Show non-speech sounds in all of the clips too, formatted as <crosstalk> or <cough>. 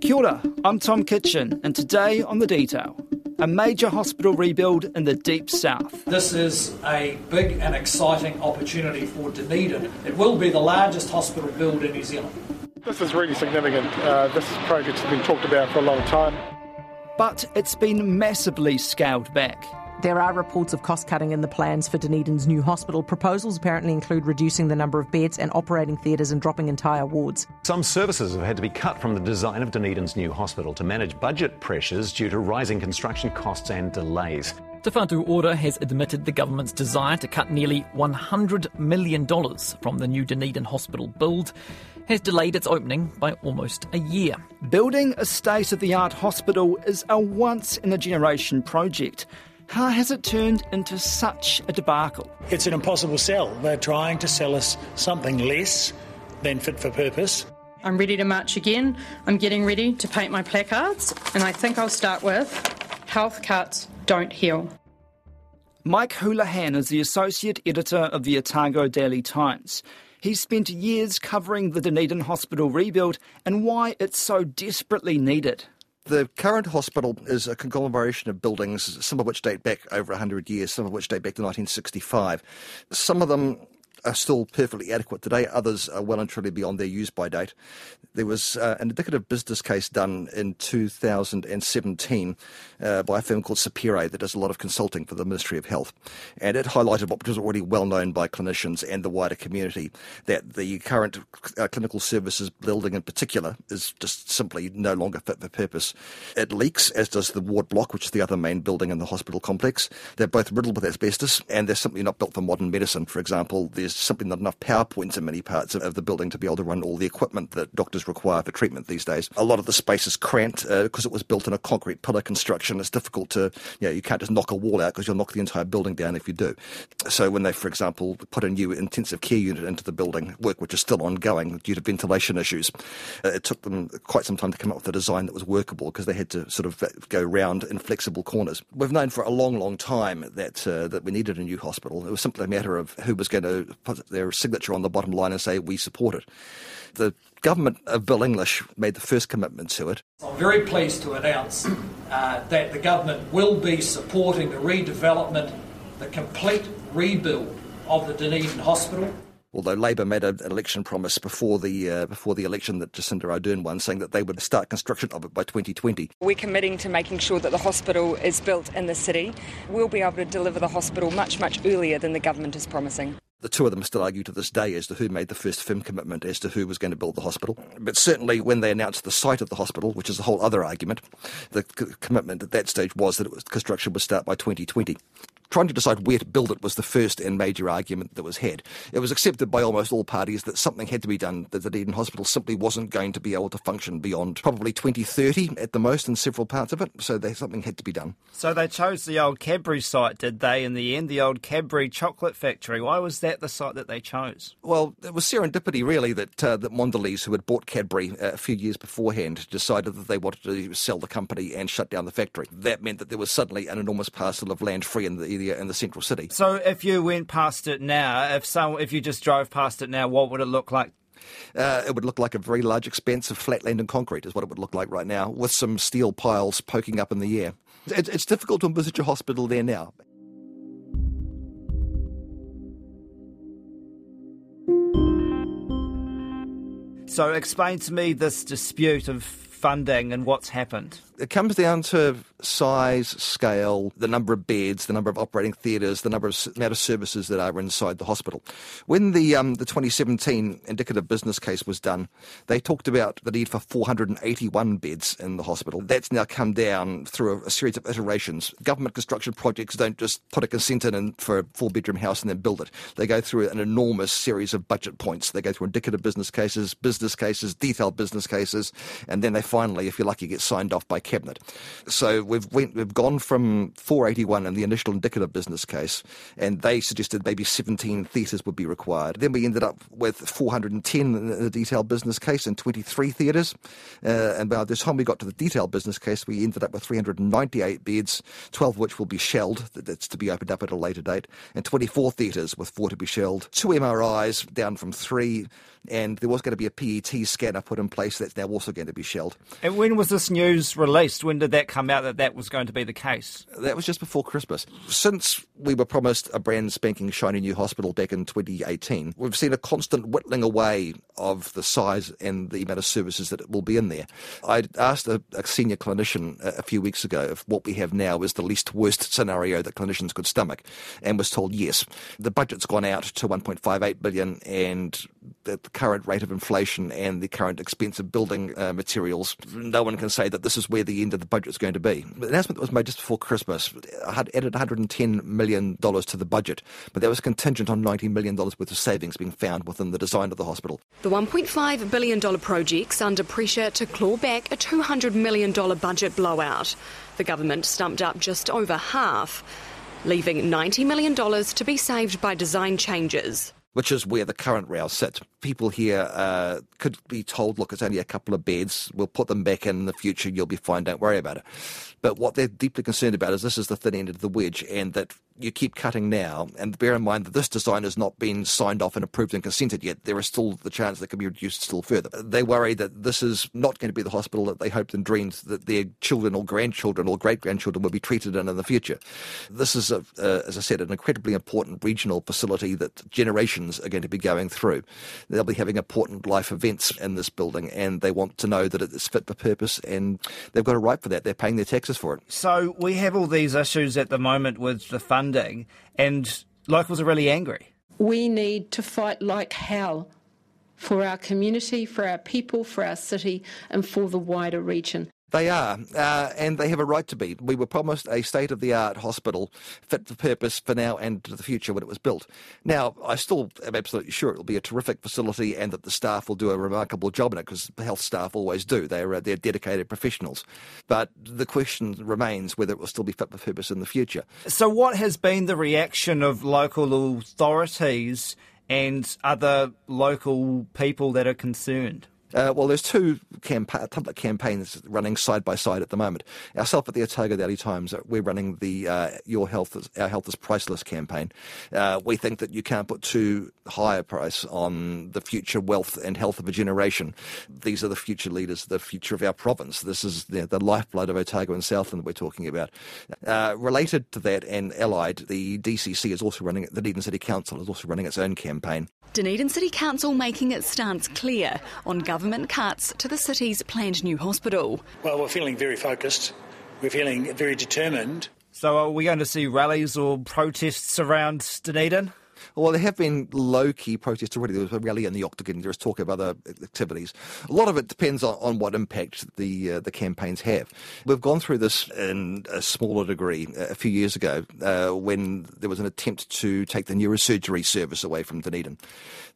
Kia ora, I'm Tom Kitchen, and today on The Detail, a major hospital rebuild in the deep south. This is a big and exciting opportunity for Dunedin. It will be the largest hospital build in New Zealand. This is really significant. Uh, this project has been talked about for a long time. But it's been massively scaled back. There are reports of cost cutting in the plans for Dunedin's new hospital. Proposals apparently include reducing the number of beds and operating theatres and dropping entire wards. Some services have had to be cut from the design of Dunedin's new hospital to manage budget pressures due to rising construction costs and delays. Te Whatu Ora has admitted the government's desire to cut nearly $100 million from the new Dunedin hospital build has delayed its opening by almost a year. Building a state of the art hospital is a once in a generation project. How has it turned into such a debacle? It's an impossible sell. They're trying to sell us something less than fit for purpose. I'm ready to march again. I'm getting ready to paint my placards, and I think I'll start with Health Cuts Don't Heal. Mike Houlahan is the associate editor of the Otago Daily Times. He's spent years covering the Dunedin Hospital rebuild and why it's so desperately needed. The current hospital is a conglomeration of buildings, some of which date back over 100 years, some of which date back to 1965. Some of them are still perfectly adequate today. Others are well and truly beyond their use by date. There was uh, an indicative business case done in 2017 uh, by a firm called Sapere that does a lot of consulting for the Ministry of Health. And it highlighted what was already well known by clinicians and the wider community that the current uh, clinical services building in particular is just simply no longer fit for purpose. It leaks, as does the ward block, which is the other main building in the hospital complex. They're both riddled with asbestos and they're simply not built for modern medicine. For example, there's simply not enough power points in many parts of, of the building to be able to run all the equipment that doctors require for treatment these days. A lot of the space is cramped because uh, it was built in a concrete pillar construction. It's difficult to, you know, you can't just knock a wall out because you'll knock the entire building down if you do. So when they, for example, put a new intensive care unit into the building, work which is still ongoing due to ventilation issues, uh, it took them quite some time to come up with a design that was workable because they had to sort of go round inflexible corners. We've known for a long, long time that uh, that we needed a new hospital. It was simply a matter of who was going to put their signature on the bottom line and say we support it. The government of Bill English made the first commitment to it. I'm very pleased to announce uh, that the government will be supporting the redevelopment, the complete rebuild of the Dunedin Hospital. Although Labor made an election promise before the uh, before the election that Jacinda Ardern won, saying that they would start construction of it by 2020. We're committing to making sure that the hospital is built in the city. We'll be able to deliver the hospital much much earlier than the government is promising. The two of them still argue to this day as to who made the first firm commitment as to who was going to build the hospital. But certainly when they announced the site of the hospital, which is a whole other argument, the c- commitment at that stage was that was, construction would start by 2020 trying to decide where to build it was the first and major argument that was had. It was accepted by almost all parties that something had to be done, that the Dunedin Hospital simply wasn't going to be able to function beyond probably 2030 at the most in several parts of it, so they, something had to be done. So they chose the old Cadbury site, did they, in the end, the old Cadbury chocolate factory? Why was that the site that they chose? Well, it was serendipity, really, that, uh, that Mondelez, who had bought Cadbury uh, a few years beforehand, decided that they wanted to sell the company and shut down the factory. That meant that there was suddenly an enormous parcel of land free in the area in the central city. So if you went past it now, if some, if you just drove past it now, what would it look like? Uh, it would look like a very large expanse of flat land and concrete, is what it would look like right now, with some steel piles poking up in the air. It's, it's difficult to envisage a hospital there now. So explain to me this dispute of funding and what's happened. It comes down to size, scale, the number of beds, the number of operating theatres, the number of amount of services that are inside the hospital. When the um, the 2017 indicative business case was done, they talked about the need for 481 beds in the hospital. That's now come down through a, a series of iterations. Government construction projects don't just put a consent in for a four bedroom house and then build it. They go through an enormous series of budget points. They go through indicative business cases, business cases, detailed business cases, and then they finally, if you're lucky, get signed off by cabinet. So we've went, we've gone from 481 in the initial indicative business case, and they suggested maybe 17 theatres would be required. Then we ended up with 410 in the detailed business case and 23 theatres. Uh, and by the time we got to the detailed business case, we ended up with 398 beds, 12 of which will be shelled. That's to be opened up at a later date, and 24 theatres with four to be shelled. Two MRIs down from three and there was going to be a PET scanner put in place that's now also going to be shelled. And when was this news released? When did that come out that that was going to be the case? That was just before Christmas. Since we were promised a brand spanking shiny new hospital back in 2018, we've seen a constant whittling away of the size and the amount of services that will be in there. I asked a, a senior clinician a, few weeks ago if what we have now is the least worst scenario that clinicians could stomach, and was told yes. The budget's gone out to 1.58 billion, and the current rate of inflation and the current expense of building uh, materials, no one can say that this is where the end of the budget is going to be. The announcement that was made just before Christmas had added $110 million to the budget, but that was contingent on $90 million worth of savings being found within the design of the hospital. The $1.5 billion project's under pressure to claw back a $200 million budget blowout. The government stumped up just over half, leaving $90 million to be saved by design changes which is where the current rail sits. People here uh, could be told, look, it's only a couple of beds, we'll put them back in, in the future, you'll be fine, don't worry about it. But what they're deeply concerned about is this is the thin end of the wedge, and that you keep cutting now. And bear in mind that this design has not been signed off and approved and consented yet. There is still the chance that it can be reduced still further. They worry that this is not going to be the hospital that they hoped and dreamed that their children or grandchildren or great grandchildren will be treated in in the future. This is, a, uh, as I said, an incredibly important regional facility that generations are going to be going through. They'll be having important life events in this building, and they want to know that it is fit for purpose, and they've got a right for that. They're paying their taxes for it. So we have all these issues at the moment with the funding, and locals are really angry. We need to fight like hell for our community, for our people, for our city, and for the wider region. They are, uh, and they have a right to be. We were promised a state of the art hospital fit for purpose for now and to the future when it was built. Now, I still am absolutely sure it will be a terrific facility and that the staff will do a remarkable job in it because health staff always do. They're, uh, they're dedicated professionals. But the question remains whether it will still be fit for purpose in the future. So, what has been the reaction of local authorities and other local people that are concerned? Uh, well, there's two campa- campaigns running side by side at the moment. Ourselves at the Otago Daily Times, uh, we're running the uh, Your Health is, Our Health is Priceless campaign. Uh, we think that you can't put too high a price on the future wealth and health of a generation. These are the future leaders, the future of our province. This is the, the lifeblood of Otago and Southland that we're talking about. Uh, related to that and allied, the DCC is also running, the Dunedin City Council is also running its own campaign. Dunedin City Council making its stance clear on government cuts to the city's planned new hospital. Well, we're feeling very focused. We're feeling very determined. So, are we going to see rallies or protests around Dunedin? Well, there have been low key protests already. There was a rally in the Octagon. There was talk of other activities. A lot of it depends on, on what impact the uh, the campaigns have. We've gone through this in a smaller degree a few years ago uh, when there was an attempt to take the neurosurgery service away from Dunedin.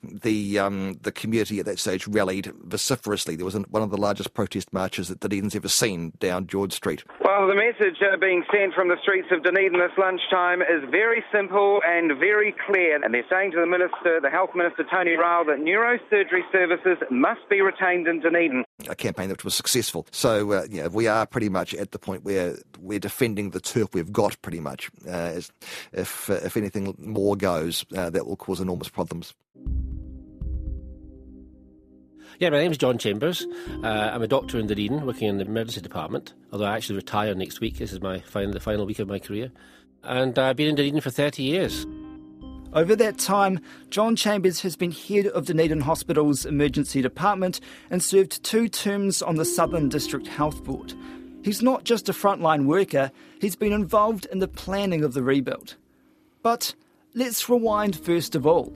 The um, the community at that stage rallied vociferously. There was one of the largest protest marches that Dunedin's ever seen down George Street. Well, the message uh, being sent from the streets of Dunedin this lunchtime is very simple and very clear and they're saying to the Minister, the Health Minister, Tony Ryall, that neurosurgery services must be retained in Dunedin. A campaign that was successful. So, uh, yeah, we are pretty much at the point where we're defending the turf we've got, pretty much. Uh, if, uh, if anything more goes, uh, that will cause enormous problems. Yeah, my name's John Chambers. Uh, I'm a doctor in Dunedin, working in the emergency department. Although I actually retire next week. This is my final, the final week of my career, and I've been in Dunedin for 30 years. Over that time, John Chambers has been head of Dunedin Hospital's emergency department and served two terms on the Southern District Health Board. He's not just a frontline worker, he's been involved in the planning of the rebuild. But let's rewind first of all.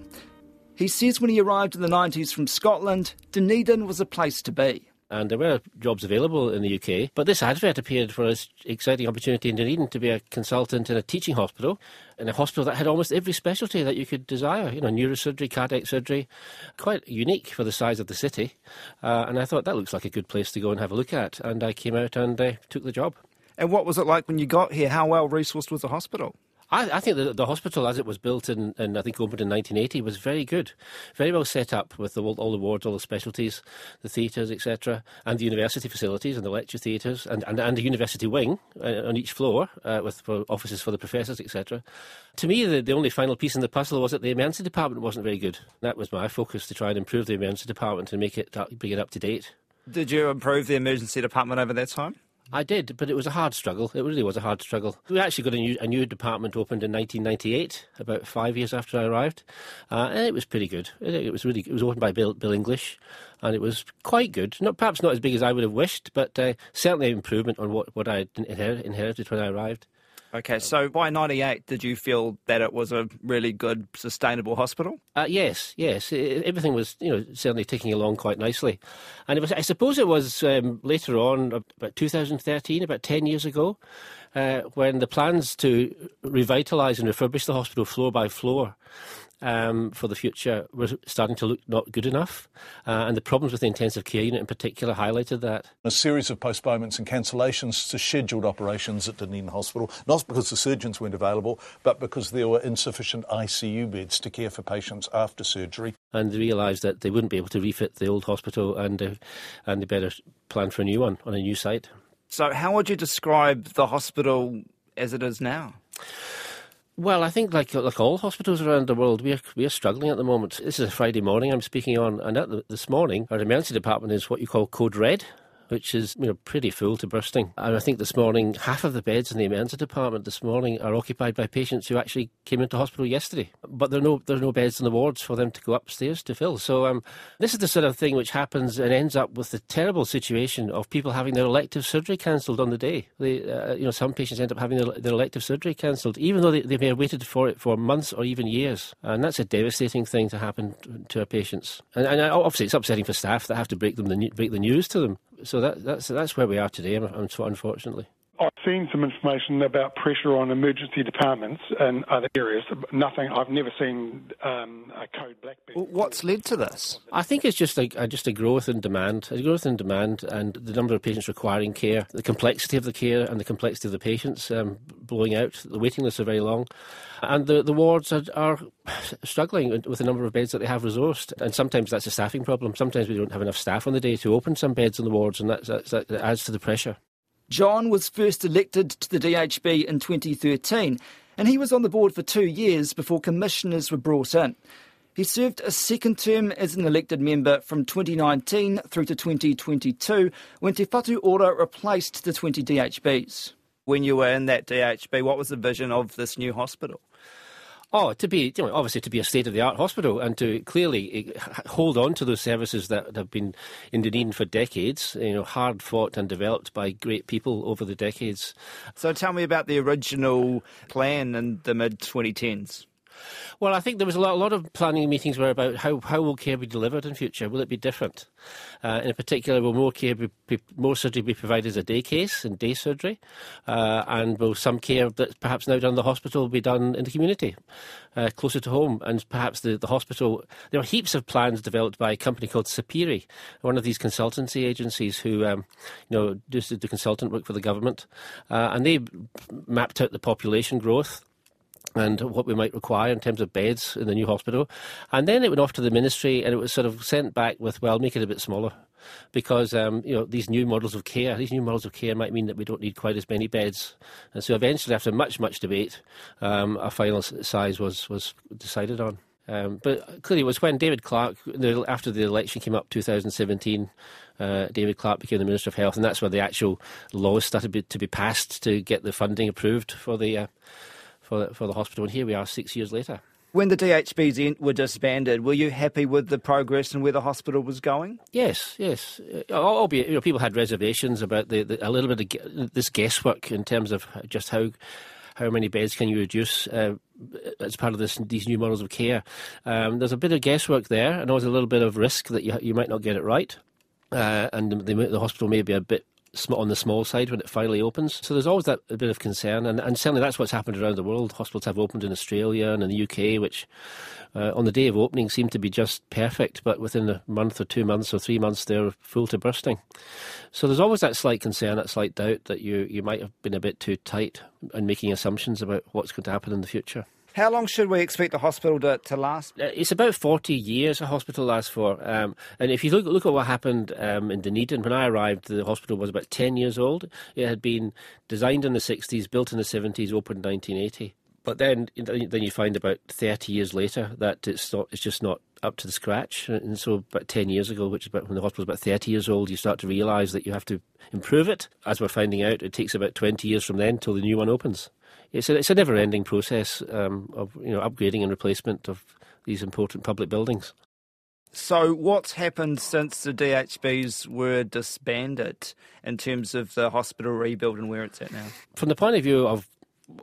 He says when he arrived in the 90s from Scotland, Dunedin was a place to be and there were jobs available in the UK. But this advert appeared for an exciting opportunity in Dunedin to be a consultant in a teaching hospital, in a hospital that had almost every specialty that you could desire. You know, neurosurgery, cardiac surgery, quite unique for the size of the city. Uh, and I thought that looks like a good place to go and have a look at. And I came out and uh, took the job. And what was it like when you got here? How well resourced was the hospital? I, I think the, the, hospital, as it was built in, and I think opened in 1980, was very good, very well set up with the, all the wards, all the specialties, the theatres, etc., and the university facilities and the lecture theatres, and, and, and a university wing uh, on each floor uh, with for offices for the professors, etc. To me, the, the only final piece in the puzzle was that the emergency department wasn't very good. That was my focus to try and improve the emergency department and make it bring it up to date. Did you improve the emergency department over that time? I did, but it was a hard struggle. It really was a hard struggle. We actually got a new, a new department opened in 1998, about five years after I arrived, uh, and it was pretty good. It, it, was really it was opened by Bill, Bill English, and it was quite good. Not perhaps not as big as I would have wished, but uh, certainly an improvement on what what I inherited when I arrived. Okay, so by 98, did you feel that it was a really good, sustainable hospital? Uh, yes, yes. Everything was, you know, certainly ticking along quite nicely. And it was, I suppose it was um, later on, about 2013, about 10 years ago, uh, when the plans to revitalise and refurbish the hospital floor by floor um, for the future was starting to look not good enough. Uh, and the problems with the intensive care unit in particular highlighted that. A series of postponements and cancellations to scheduled operations at Dunedin Hospital, not because the surgeons weren't available, but because there were insufficient ICU beds to care for patients after surgery. And they realised that they wouldn't be able to refit the old hospital and, uh, and they better plan for a new one on a new site. So, how would you describe the hospital as it is now? Well, I think like like all hospitals around the world, we are we are struggling at the moment. This is a Friday morning I'm speaking on, and at the, this morning our emergency department is what you call code red which is you know pretty full to bursting. And I think this morning half of the beds in the emergency department this morning are occupied by patients who actually came into hospital yesterday, but there are no there are no beds in the wards for them to go upstairs to fill. So um, this is the sort of thing which happens and ends up with the terrible situation of people having their elective surgery cancelled on the day. They, uh, you know, some patients end up having their, their elective surgery cancelled, even though they, they may have waited for it for months or even years, and that's a devastating thing to happen to our patients. And, and obviously, it's upsetting for staff that have to break them the, break the news to them so that, that's that's where we are today, unfortunately. I've seen some information about pressure on emergency departments and other areas. Nothing. I've never seen um, a code black. What's led to this? I think it's just a, just a growth in demand, a growth in demand, and the number of patients requiring care, the complexity of the care, and the complexity of the patients um, blowing out. The waiting lists are very long, and the the wards are, are struggling with the number of beds that they have resourced. And sometimes that's a staffing problem. Sometimes we don't have enough staff on the day to open some beds in the wards, and that, that, that adds to the pressure. John was first elected to the DHB in 2013, and he was on the board for two years before commissioners were brought in. He served a second term as an elected member from 2019 through to 2022 when Te Whatu Ora replaced the 20 DHBs. When you were in that DHB, what was the vision of this new hospital? Oh, to be you know, obviously to be a state of the art hospital and to clearly eh, hold on to those services that have been in Dunedin for decades, you know, hard fought and developed by great people over the decades. So tell me about the original plan in the mid 2010s. Well, I think there was a lot, a lot of planning meetings were about how, how will care be delivered in future? Will it be different? Uh, in particular, will more care be, be, more surgery be provided as a day case and day surgery, uh, and will some care that's perhaps now done in the hospital be done in the community, uh, closer to home? And perhaps the, the hospital. There are heaps of plans developed by a company called Sapere, one of these consultancy agencies who, um, you know, does the consultant work for the government, uh, and they mapped out the population growth and what we might require in terms of beds in the new hospital. And then it went off to the ministry and it was sort of sent back with, well, make it a bit smaller. Because um, you know these new models of care, these new models of care might mean that we don't need quite as many beds, and so eventually, after much much debate, um, a final size was was decided on. Um, but clearly, it was when David Clark, after the election came up, 2017, uh, David Clark became the Minister of Health, and that's where the actual laws started to be passed to get the funding approved for the uh, for the, for the hospital. And here we are six years later. When the DHBs were disbanded, were you happy with the progress and where the hospital was going? Yes, yes. Uh, albeit, you know, people had reservations about the, the, a little bit of this guesswork in terms of just how how many beds can you reduce uh, as part of this, these new models of care. Um, there's a bit of guesswork there, and always a little bit of risk that you, you might not get it right. Uh, and the, the, hospital may be a bit on the small side when it finally opens. So there's always that bit of concern, and, and certainly that's what's happened around the world. Hospitals have opened in Australia and in the UK, which uh, on the day of opening seemed to be just perfect, but within a month or two months or three months they're full to bursting. So there's always that slight concern, that slight doubt that you, you might have been a bit too tight and making assumptions about what's going to happen in the future. How long should we expect the hospital to, to last? Uh, it's about 40 years a hospital lasts for. Um, and if you look, look at what happened um, in Dunedin, when I arrived, the hospital was about 10 years old. It had been designed in the 60s, built in the 70s, opened in 1980. But then, then you find about 30 years later that it's, not, it's just not up to the scratch. And so, about 10 years ago, which is about when the hospital was about 30 years old, you start to realise that you have to improve it. As we're finding out, it takes about 20 years from then till the new one opens it's a, it's a never-ending process um, of you know upgrading and replacement of these important public buildings. So, what's happened since the DHBs were disbanded in terms of the hospital rebuild and where it's at now? From the point of view of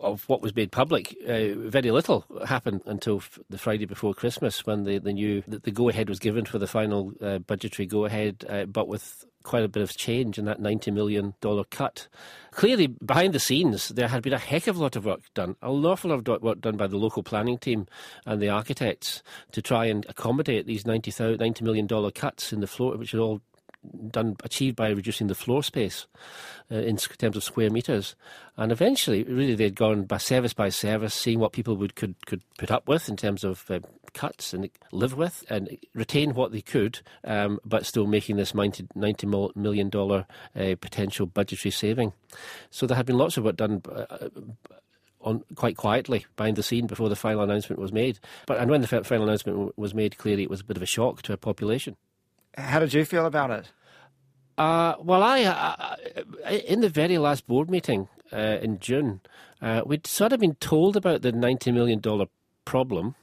of what was made public, uh, very little happened until f- the Friday before Christmas, when the, the new the, the go ahead was given for the final uh, budgetary go ahead, uh, but with quite a bit of change in that $90 million cut. Clearly, behind the scenes, there had been a heck of a lot of work done, an awful lot of work done by the local planning team and the architects to try and accommodate these $90, $90 million cuts in the floor, which are all done achieved by reducing the floor space uh, in terms of square meters, and eventually, really, they'd gone by service by service, seeing what people would could could put up with in terms of uh, cuts and live with, and retain what they could, um, but still making this 90, $90 million uh, potential budgetary saving. So there had been lots of work done. Uh, on quite quietly behind the scene before the final announcement was made. But and when the final announcement was made, clearly it was a bit of a shock to a population. How did you feel about it? Uh, well, I, uh, uh, in the very last board meeting uh, in June, uh, we'd sort of been told about the $90 million problem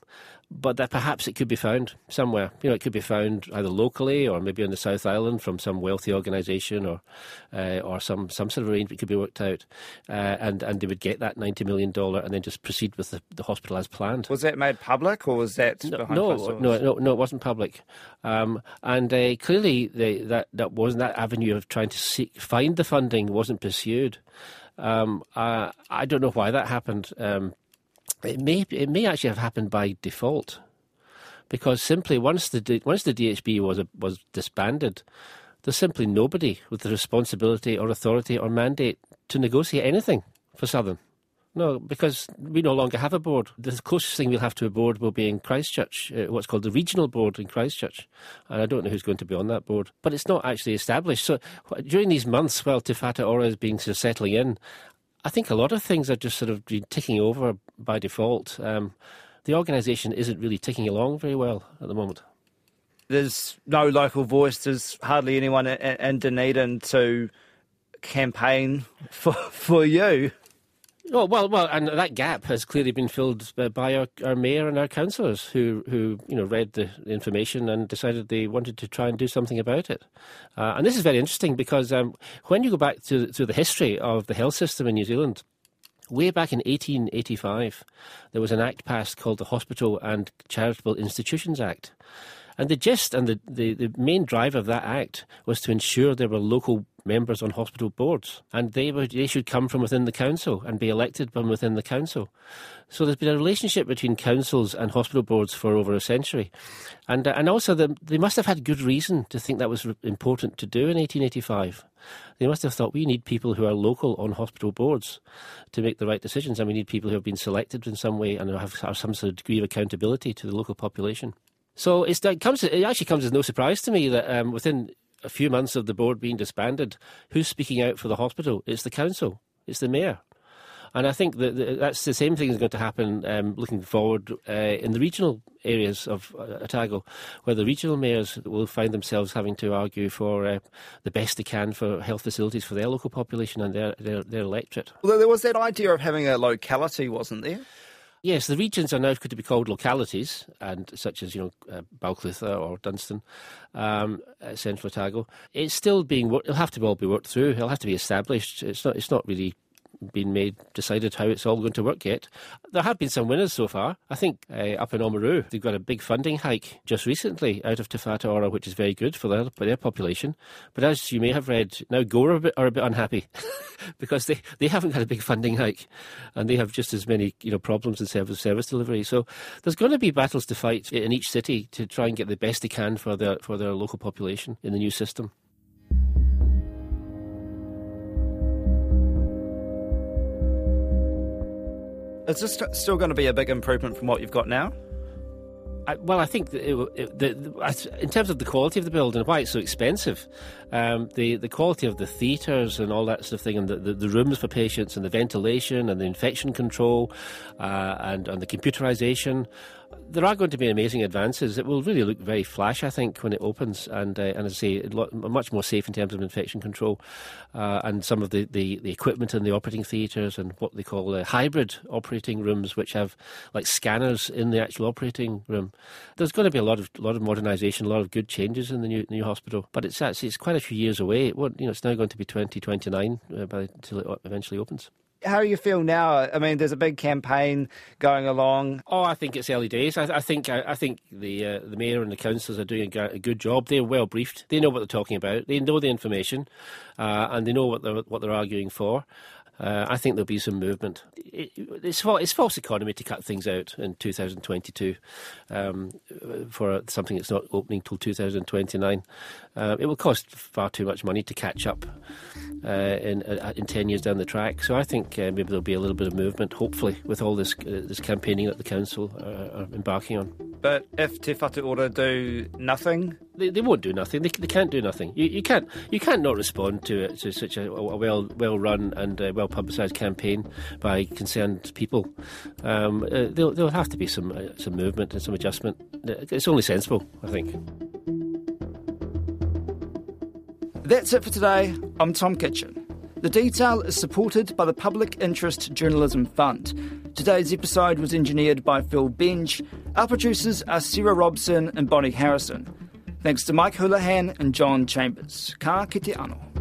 but that perhaps it could be found somewhere. You know, it could be found either locally or maybe on the South Island from some wealthy organisation or uh, or some, some sort of arrangement could be worked out, uh, and and they would get that ninety million dollar and then just proceed with the, the hospital as planned. Was that made public or was that no no, no, no no it wasn't public, um, and uh, clearly they, that that wasn't that avenue of trying to seek, find the funding wasn't pursued. Um, I don't know why that happened. Um, it may it may actually have happened by default, because simply once the once the DHB was was disbanded, there's simply nobody with the responsibility or authority or mandate to negotiate anything for Southern. No, because we no longer have a board. The closest thing we'll have to a board will be in Christchurch, uh, what's called the regional board in Christchurch. And I don't know who's going to be on that board. But it's not actually established. So during these months while Whatu Ora is being settling in, I think a lot of things are just sort of ticking over by default. Um, the organisation isn't really ticking along very well at the moment. There's no local voice. There's hardly anyone in, in Dunedin to campaign <laughs> for for you. Oh, well, well, and that gap has clearly been filled by our, our mayor and our councillors who, who, you know, read the information and decided they wanted to try and do something about it. Uh, and this is very interesting because um, when you go back to, to the history of the health system in New Zealand, way back in 1885, there was an act passed called the Hospital and Charitable Institutions Act. And the gist and the, the, the main drive of that act was to ensure there were local members on hospital boards, and they were, they should come from within the council and be elected from within the council. So there's been a relationship between councils and hospital boards for over a century, and uh, and also the, they must have had good reason to think that was important to do in 1885. They must have thought we need people who are local on hospital boards to make the right decisions, and we need people who have been selected in some way and have, have some sort of degree of accountability to the local population. So it comes. It actually comes as no surprise to me that um, within a few months of the board being disbanded, who's speaking out for the hospital? It's the council. It's the mayor. And I think that that's the same thing is going to happen um, looking forward uh, in the regional areas of uh, Otago, where the regional mayors will find themselves having to argue for uh, the best they can for health facilities for their local population and their, their, their electorate. Well, there was that idea of having a locality, wasn't there? Yes, the regions are now going to be called localities, and such as you know uh, Balclutha or Dunstan, um, Central Otago. It's still being. It'll have to all be worked through. It'll have to be established. It's not. It's not really been made decided how it's all going to work yet. There have been some winners so far. I think uh, up in Oamaru, they've got a big funding hike just recently out of Te Ora, which is very good for their, for their population. But as you may have read, now Gore are a bit, are a bit unhappy <laughs> because they, they haven't had a big funding hike and they have just as many you know problems in service service delivery. So there's going to be battles to fight in each city to try and get the best they can for their for their local population in the new system. Is this still going to be a big improvement from what you've got now? I, well, I think it, it, the, in terms of the quality of the building why it's so expensive, um, the the quality of the theatres and all that sort of thing, and the, the, the, rooms for patients, and the ventilation, and the infection control, uh, and and the computerisation there are going to be amazing advances. It will really look very flash, I think, when it opens, and uh, and as I say, much more safe in terms of infection control, uh, and some of the, the, the, equipment in the operating theatres and what they call uh, hybrid operating rooms, which have like scanners in the actual operating room. There's going to be a lot of lot of modernisation, a lot of good changes in the new new hospital, but it's actually it's quite a few years away. It you know, it's now going to be 2029 uh, by until it eventually opens. How do you feel now? I mean, there's a big campaign going along. Oh, I think it's early days. I, I think I, I, think the uh, the mayor and the councillors are doing a, a, good job. They're well briefed. They know what they're talking about. They know the information, uh, and they know what they're what they're arguing for. Uh, I think there'll be some movement. It, it's, it's false economy to cut things out in 2022 um, for something that's not opening till 2029. Uh, it will cost far too much money to catch up uh, in uh, in 10 years down the track. So I think uh, maybe there'll be a little bit of movement, hopefully, with all this uh, this campaigning that the council are, are embarking on. But if Te Whatu Ora do nothing, they, they won't do nothing. They, they can't do nothing. You, you can't you can't not respond to it to such a, a well well run and uh, well publicised campaign by concerned people. Um, uh, there'll, there'll have to be some uh, some movement and some adjustment. It's only sensible, I think. That's it for today. I'm Tom Kitchen. The detail is supported by the Public Interest Journalism Fund. Today's episode was engineered by Phil Benge. Our producers are Sarah Robson and Bonnie Harrison. Thanks to Mike Houlahan and John Chambers. Ka kite ano.